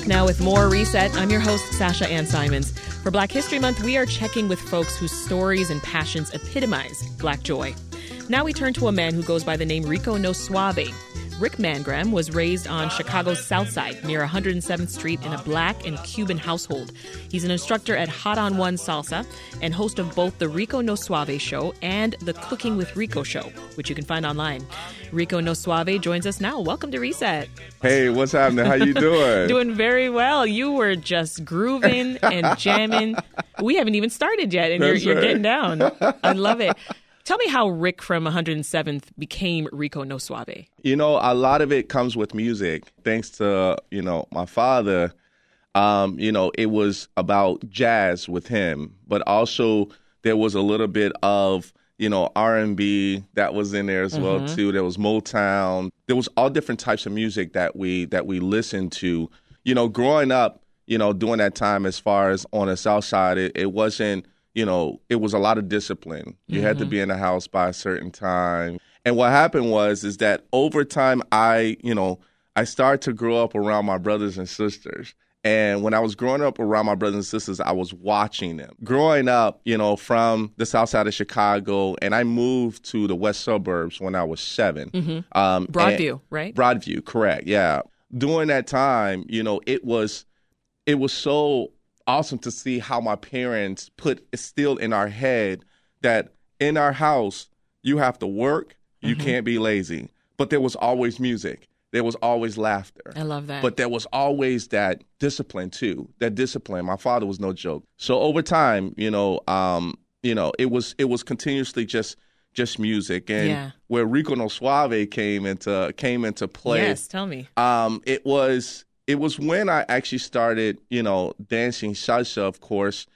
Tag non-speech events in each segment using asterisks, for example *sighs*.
back now with more Reset. I'm your host, Sasha Ann Simons. For Black History Month, we are checking with folks whose stories and passions epitomize Black joy. Now we turn to a man who goes by the name Rico No Suave. Rick Mangram was raised on Chicago's South Side near 107th Street in a black and Cuban household. He's an instructor at Hot on One Salsa and host of both the Rico No Suave show and the Cooking with Rico show, which you can find online. Rico No Suave joins us now. Welcome to Reset. Hey, what's happening? How you *laughs* doing? doing very well. You were just grooving and jamming. *laughs* We haven't even started yet, and you're, That's you're getting down. I love it. Tell me how Rick from 107th became Rico No Suave. You know, a lot of it comes with music. Thanks to, you know, my father, um, you know, it was about jazz with him, but also there was a little bit of, you know, R&B that was in there as well too. There was Motown. There was all different types of music that we that we listened to. You know, growing up, you know, during that time as far as on the south side, it, it wasn't you know, it was a lot of discipline. You had to be in the house by a certain time. And what happened was is that over time I, you know, I started to grow up around my brothers and sisters. And when I was growing up around my brothers and sisters, I was watching them. Growing up, you know, from the south side of Chicago, and I moved to the west suburbs when I was 7 Um, and- Broadview, right? Broadview, correct. Yeah. During that time, you know, it was it was so awesome to see how my parents put still in our head that in our house you have to work, you can't be lazy. But there was always music. There was always laughter. I love that. But there was always that discipline too. That discipline. My father was no joke. So over time, you know, um, you know, it was it was continuously just just music and Yeah. where Rico No Suave came into came into play. yes, tell me. Um, it was it was when I actually started, you know, dancing salsa, of course,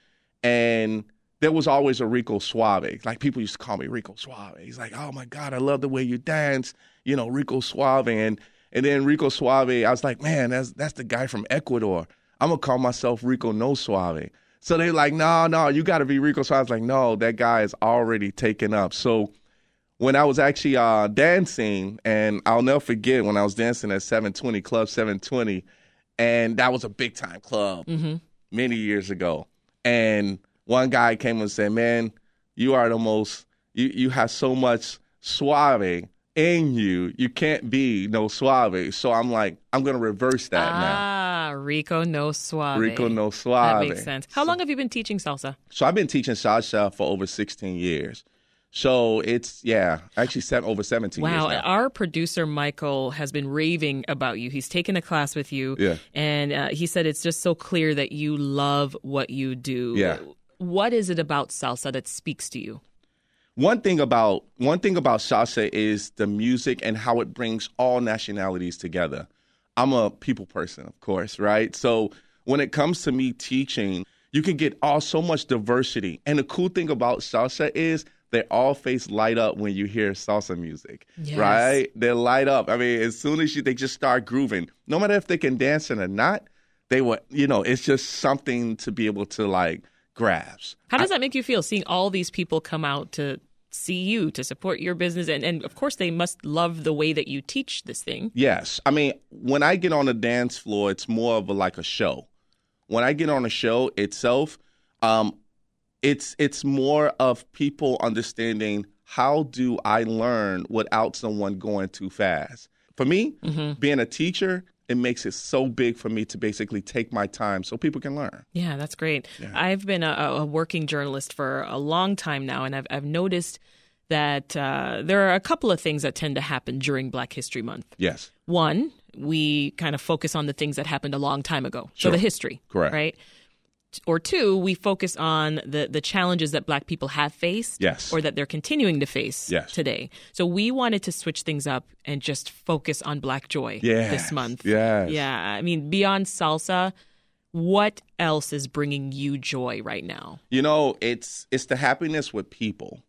and there was always a Rico Suave. Like people used to call me Rico Suave. He's like, "Oh my God, I love the way you dance," you know, Rico Suave, and and then Rico Suave. I was like, "Man, that's that's the guy from Ecuador. I'm gonna call myself Rico No Suave." So they're like, "No, no, you got to be Rico Suave." I was like, "No, that guy is already taken up." So when I was actually uh, dancing, and I'll never forget when I was dancing at 720 Club 720, and that was a big time club many years ago. And one guy came and said, "Man, you are the most. You you have so much suave in you. You can't be no suave." So I'm like, I'm gonna reverse that now. Ah, Rico No Suave. Rico no suave. That makes sense. How long have you been teaching salsa? So I've been teaching salsa for over 16 years. So it's yeah, actually seven, over 17 years Wow, now. our producer Michael has been raving about you. He's taken a class with you, Yeah. and uh, he said it's just so clear that you love what you do. Yeah. What is it about salsa that speaks to you? One thing about one thing about salsa is the music and how it brings all nationalities together. I'm a people person, of course, right? So when it comes to me teaching, you can get all so much diversity. And the cool thing about salsa is they all face light up when you hear salsa music, Yes. right? They light up. I mean, as soon as you they just start grooving, no matter if they can dance it or not, they will. You know, it's just something to be able to like grasp. How does that make you feel seeing all these people come out to see you, to support your business? And, and of course, they must love the way that you teach this thing. Yes. I mean, when I get on the dance floor, it's more of a, like a show. When I get on a show itself, um, it's it's more of people understanding how do I learn without someone going too fast. For me, being a teacher, it makes it so big for me to basically take my time so people can learn. Yeah, that's great. I've been a, a working journalist for a long time now, and I've, I've noticed that uh, there are a couple of things that tend to happen during Black History Month. Yes. One, we kind of focus on the things that happened a long time ago, so the history, Correct. right? Or two, we focus on the the challenges that Black people have faced, Yes. or that they're continuing to face Yes. today. So we wanted to switch things up and just focus on Black joy Yes. this month. Yes. Yeah, I mean, beyond salsa, what else is bringing you joy right now? You know, it's it's the happiness with people.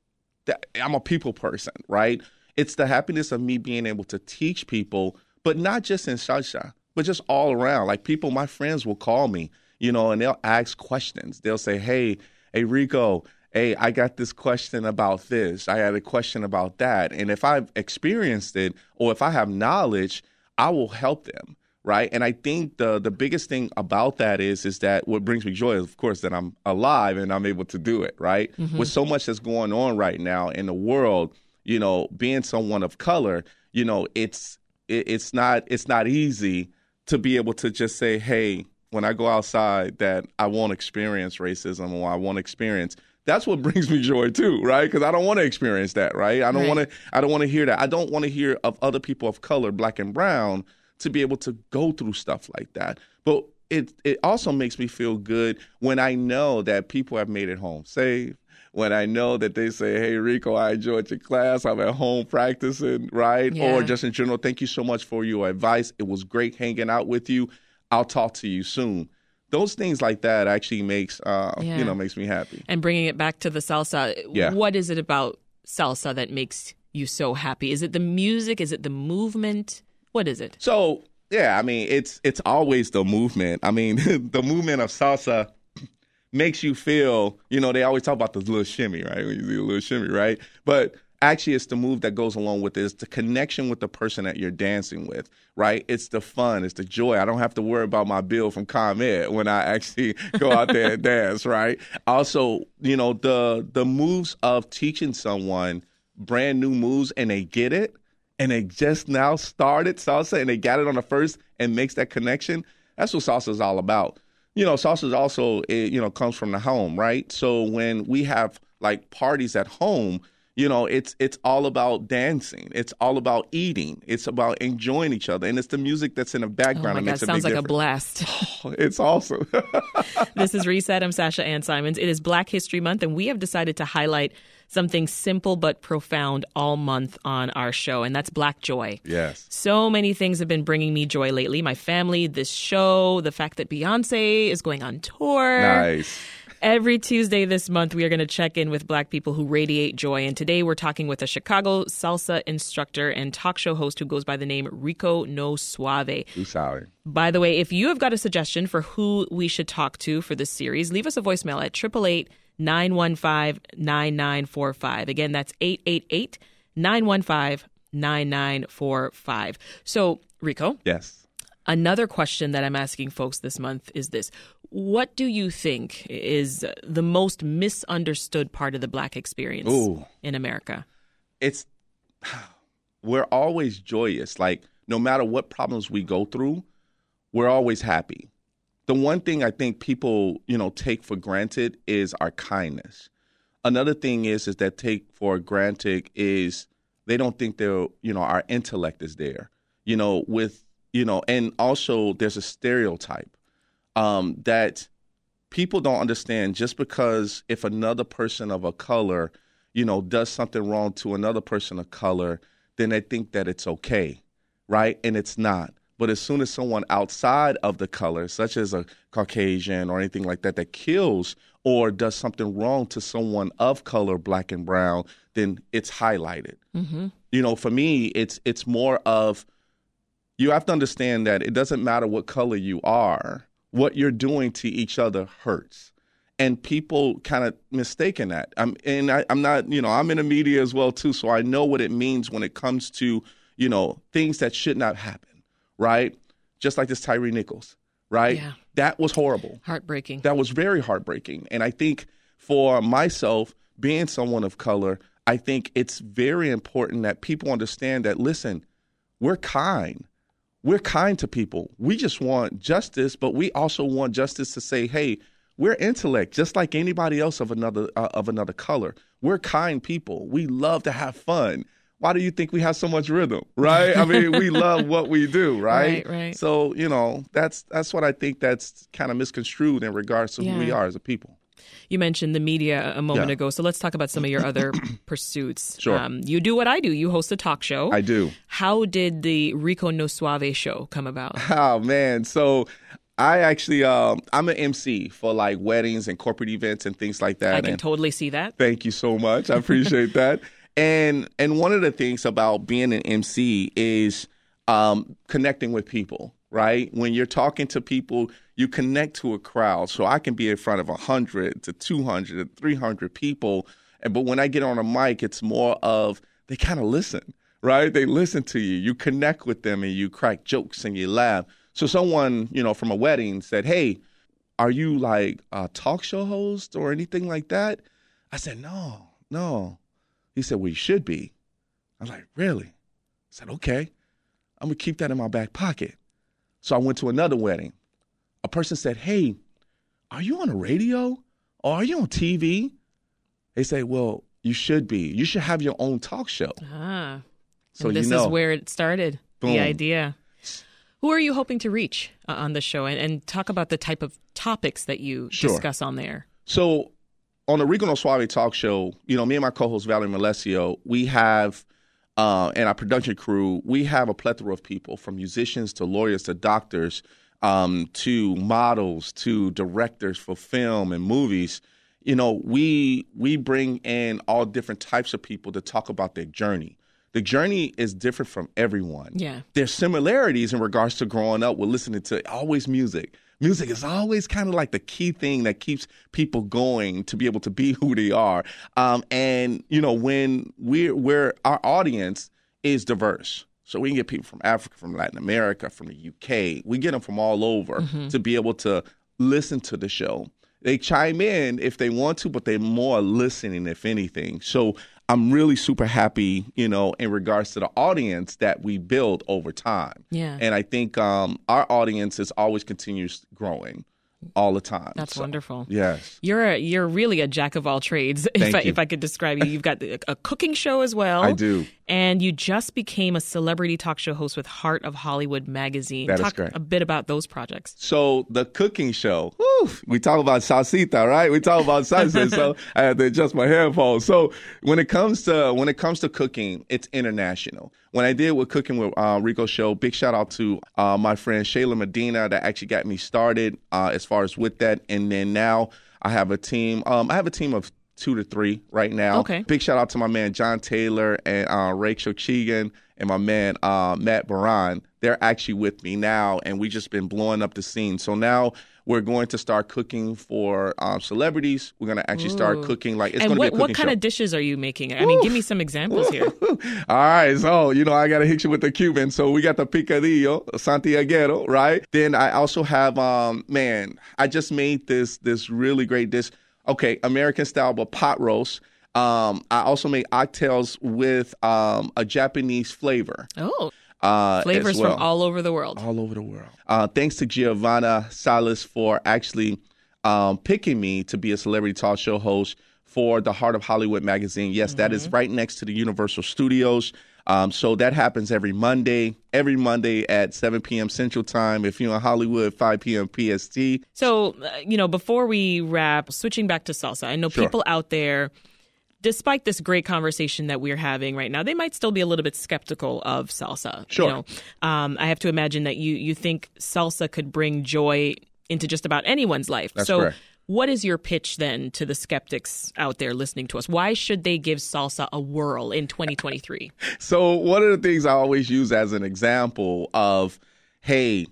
That- I'm a people person, right? It's the happiness of me being able to teach people, but not just in Shasha, but just all around. Like people, my friends will call me, you know, and they'll ask questions. They'll say, "Hey, hey Rico, hey, I got this question about this. I had a question about that." And if I've experienced it or if I have knowledge, I will help them right? And I think the the biggest thing about that is is that what brings me joy, is, of course, that I'm alive and I'm able to do it, right? Mm-hmm. With so much that's going on right now in the world, you know, being someone of color, you know, it's it, it's not it's not easy to be able to just say, hey, when I go outside, that I won't experience racism or I won't experience. That's what *laughs* brings me joy too, right? Because I don't want to experience that, right? I don't Right. want to. I don't want to hear that. I don't want to hear of other people of color, black and brown, to be able to go through stuff like that. But it it also makes me feel good when I know that people have made it home safe. When I know that they say, "Hey, Rico, I enjoyed your class. I'm at home practicing," right? Yeah. Or just in general, thank you so much for your advice. It was great hanging out with you. I'll talk to you soon. Those things like that actually makes uh, Yeah. you know makes me happy. And bringing it back to the salsa, Yeah. what is it about salsa that makes you so happy? Is it the music? Is it the movement? What is it? So yeah, I mean it's it's always the movement. I mean *laughs* the movement of salsa makes you feel, you know, they always talk about the little shimmy, right? When you do a little shimmy, right? But actually it's the move that goes along with it. It's the connection with the person that you're dancing with, right? It's the fun, it's the joy. I don't have to worry about my bill from ComEd when I actually *laughs* go out there and dance, right? Also, you know, the the moves of teaching someone brand new moves and they get it and they just now started salsa and they got it on the first and makes that connection. That's what salsa is all about. You know, salsa is also it, you know comes from the home, right? So when we have like parties at home, you know, it's it's all about dancing. It's all about eating. It's about enjoying each other, and it's the music that's in the background Oh my that God, makes a sounds like a difference. blast. *laughs* Oh, it's awesome. *laughs* this is Reset. I'm Sasha Ann Simons. It is Black History Month, and we have decided to highlight something simple but profound all month on our show, and that's Black Joy. yes. So many things have been bringing me joy lately. My family, this show, the fact that Beyonce is going on tour. Nice. Every Tuesday this month, we are going to check in with Black people who radiate joy. And today we're talking with a Chicago salsa instructor and talk show host who goes by the name Rico No Suave. Sorry. By the way, if you have got a suggestion for who we should talk to for this series, leave us a voicemail at 888 915 9945. Again, that's 888 915 9945. So, Rico, Yes. Another question that I'm asking folks this month is this What do you think is the most misunderstood part of the Black experience Ooh. in America? it's *sighs* we're always joyous. Like no matter what problems we go through, we're always happy. The one thing I think people, you know, take for granted is our kindness. Another thing is is that take for granted is they don't think they're, you know, our intellect is there. You know, with you know, and also there's a stereotype um, that people don't understand just because if another person of a color, you know, does something wrong to another person of color, then they think that it's okay, right? And it's not. But as soon as someone outside of the color, such as a Caucasian or anything like that, that kills or does something wrong to someone of color, black and brown, then it's highlighted. Mm-hmm. You know, for me, it's it's more of you have to understand that it doesn't matter what color you are, what you're doing to each other hurts. And people kind of mistaken that. I'm, and I, I'm not, you know, I'm in the media as well too, so I know what it means when it comes to, you know, things that should not happen, right? Just like this Tyre Nichols, right? Yeah. That was horrible. Heartbreaking. That was very heartbreaking. And I think for myself, being someone of color, I think it's very important that people understand that, listen, we're kind. We're kind to people. We just want justice, but we also want justice to say, hey, we're intellect, just like anybody else of another uh, of another color. We're kind people. We love to have fun. Why do you think we have so much rhythm, right? I mean, we love *laughs* what we do, right? Right, right. So you know, that's that's what I think that's kind of misconstrued in regards to who we are as a people. You mentioned the media a moment Yeah. ago, so let's talk about some of your other *clears throat* pursuits. Sure. Um, you do what I do. You host a talk show. I do. How did the Rico No Suave show come about? *laughs* Oh man, so I actually um, I'm an MC for like weddings and corporate events and things like that. I can and totally see that. thank you so much. I appreciate *laughs* that. And and one of the things about being an MC is um, connecting with people. Right when you're talking to people, you connect to a crowd. So I can be in front of 100 to 200 to 300 people, but when I get on a mic, it's more of they kind of listen. Right? They listen to you. You connect with them, and you crack jokes and you laugh. So someone, you know, from a wedding said, "Hey, are you like a talk show host or anything like that?" I said, "No, no." He said, "Well, you should be." I was like, "Really?" I said, "Okay, I'm gonna keep that in my back pocket." So I went to another wedding. A person said, "Hey, are you on the radio or are you on TV?" They say, "Well, you should be. You should have your own talk show." Ah. So and this you know, is where it started. Boom. The idea. Who are you hoping to reach uh, on the show, and, and talk about the type of topics that you Sure. discuss on there? So on the Rico No Suave talk show, you know, me and my co-host Valerie Malesio, we have uh, and our production crew, we have a plethora of people from musicians to lawyers to doctors um, to models to directors for film and movies. You know, we we bring in all different types of people to talk about their journey. The journey is different from everyone Yeah. there's similarities in regards to growing up with listening to always music. Music is always kind of like the key thing that keeps people going to be able to be *laughs* who they are. Um, and you know, when we're we're our audience is diverse. So we can get people from Africa, from Latin America, from the UK. We get them from all over to be able to listen to the show. They chime in if they want to, but they're more listening, if anything. So I'm really super happy, you know, in regards to the audience that we build over time. Yeah. And I think um, our audience is always continues growing all the time. That's So, wonderful. Yes. You're a, you're really a jack of all trades. *laughs* If I, if I could describe you, you've got a, a cooking show as well. I do. And you just became a celebrity talk show host with Heart of Hollywood magazine. That is Talk correct. a bit about those projects. So the cooking show, whew, we talk about salsita, right? We talk about salsa. so I had to adjust my headphones. So when it comes to when it comes to cooking, it's international. When I did with cooking with uh, Rico Show, big shout out to uh, my friend Shayla Medina that actually got me started uh, as far as with that. And then now I have a team. Um, I have a team of two to three right now. Okay. Big shout out to my man John Taylor and uh, Rachel Chegan and my man uh, Matt Baran. They're actually with me now, and we just been blowing up the scene. So now we're going to start cooking for um, celebrities. We're going to actually start cooking like it's going to be a cooking what kind show. of dishes are you making? I mean, give me some examples here. *laughs* All right, so you know I gotta hit you with the Cuban. So we got the picadillo, Santiaguero, right? Then I also have um man, I just made this this really great dish. Okay, American style but pot roast. Um, I also make oxtails with um a Japanese flavor. Oh, Uh, flavors well. from all over the world. all over the world. Uh, thanks to Giovanna Salas for actually um, picking me to be a celebrity talk show host for the Heart of Hollywood magazine. Yes, that is right next to the Universal Studios. Um, so that happens every Monday, every Monday at 7 p.m. Central Time. If you're in Hollywood, 5 p.m. PST. So, uh, you know, before we wrap, switching back to salsa, I know Sure. people out there, despite this great conversation that we're having right now, they might still be a little bit skeptical of salsa. Sure. You know, um, I have to imagine that you you think salsa could bring joy into just about anyone's life. That's so, correct. What is your pitch then to the skeptics out there listening to us? Why should they give salsa a whirl in 2023? *laughs* So one of the things I always use as an example of, hey,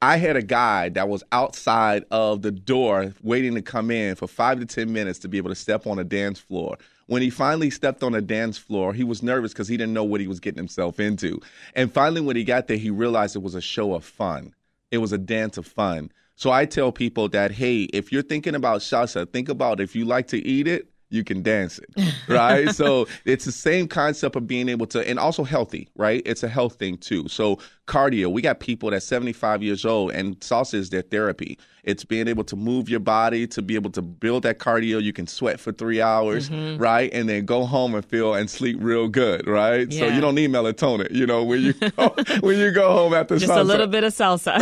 I had a guy that was outside of the door waiting to come in for five to ten minutes to be able to step on a dance floor. When he finally stepped on a dance floor, he was nervous because he didn't know what he was getting himself into. And finally, when he got there, he realized it was a show of fun. It was a dance of fun. So I tell people that, hey, if you're thinking about salsa, think about if you like to eat it, you can dance it, *laughs* right? so it's the same concept of being able to, and also healthy, right? It's a health thing too. So cardio, we got people that's 75 years old, and salsa is their therapy. It's being able to move your body to be able to build that cardio. You can sweat for three hours, right? And then go home and feel and sleep real good, right? So you don't need melatonin, you know, when you *laughs* go, when you go home after salsa. Just a little bit of salsa.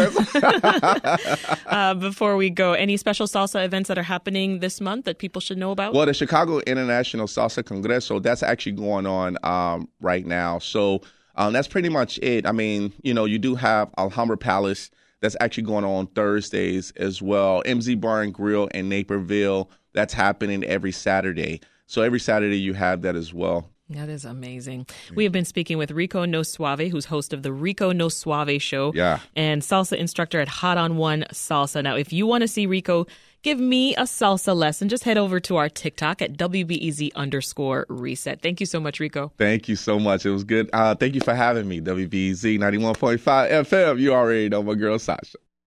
*laughs* *laughs* uh, before we go, any special salsa events that are happening this month that people should know about? Well, the Chicago International Salsa Congreso, that's actually going on um, right now. So um, that's pretty much it. I mean, you know, you do have Alhambra Palace that's actually going on Thursdays as well. MZ Bar and Grill in Naperville, that's happening every Saturday. So every Saturday you have that as well. That is amazing. We have been speaking with Rico No Suave, who's host of the Rico No Suave show. Yeah. And salsa instructor at Hot on One Salsa. Now, if you want to see Rico give me a salsa lesson, just head over to our TikTok at WBEZ underscore reset. Thank you so much, Rico. Thank you so much. It was good. Uh, thank you for having me, WBEZ 91.5 FM. You already know my girl, Sasha.